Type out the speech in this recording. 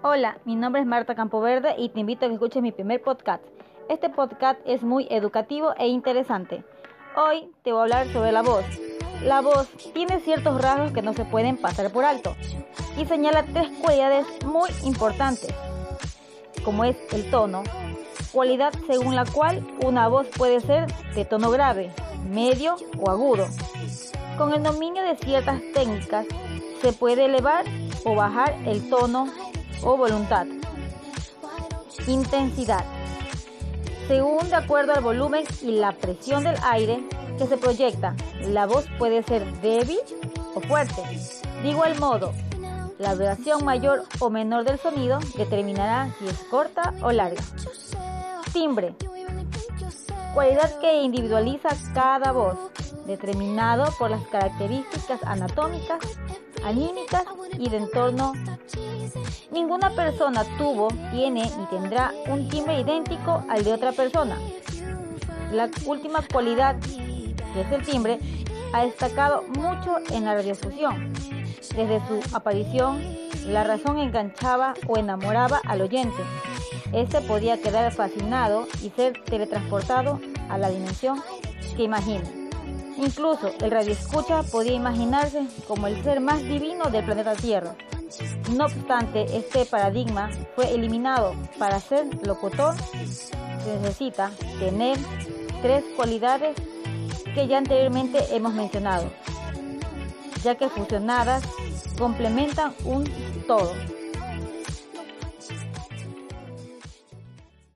Hola, mi nombre es Marta Campoverde y te invito a que escuches mi primer podcast. Este podcast es muy educativo e interesante. Hoy te voy a hablar sobre la voz. La voz tiene ciertos rasgos que no se pueden pasar por alto y señala tres cualidades muy importantes, como es el tono, cualidad según la cual una voz puede ser de tono grave, medio o agudo. Con el dominio de ciertas técnicas se puede elevar o bajar el tono o voluntad. Intensidad. Según de acuerdo al volumen y la presión del aire que se proyecta, la voz puede ser débil o fuerte. De igual modo, la duración mayor o menor del sonido determinará si es corta o larga. Timbre. Cualidad que individualiza cada voz, determinado por las características anatómicas, anímicas y de entorno. Ninguna persona tuvo, tiene y tendrá un timbre idéntico al de otra persona. La última cualidad, que es el timbre, ha destacado mucho en la radiodifusión. Desde su aparición, la razón enganchaba o enamoraba al oyente. Este podía quedar fascinado y ser teletransportado a la dimensión que imagina. Incluso el radioescucha podía imaginarse como el ser más divino del planeta Tierra. No obstante, este paradigma fue eliminado. Para ser locutor se necesita tener tres cualidades que ya anteriormente hemos mencionado, ya que fusionadas complementan un todo.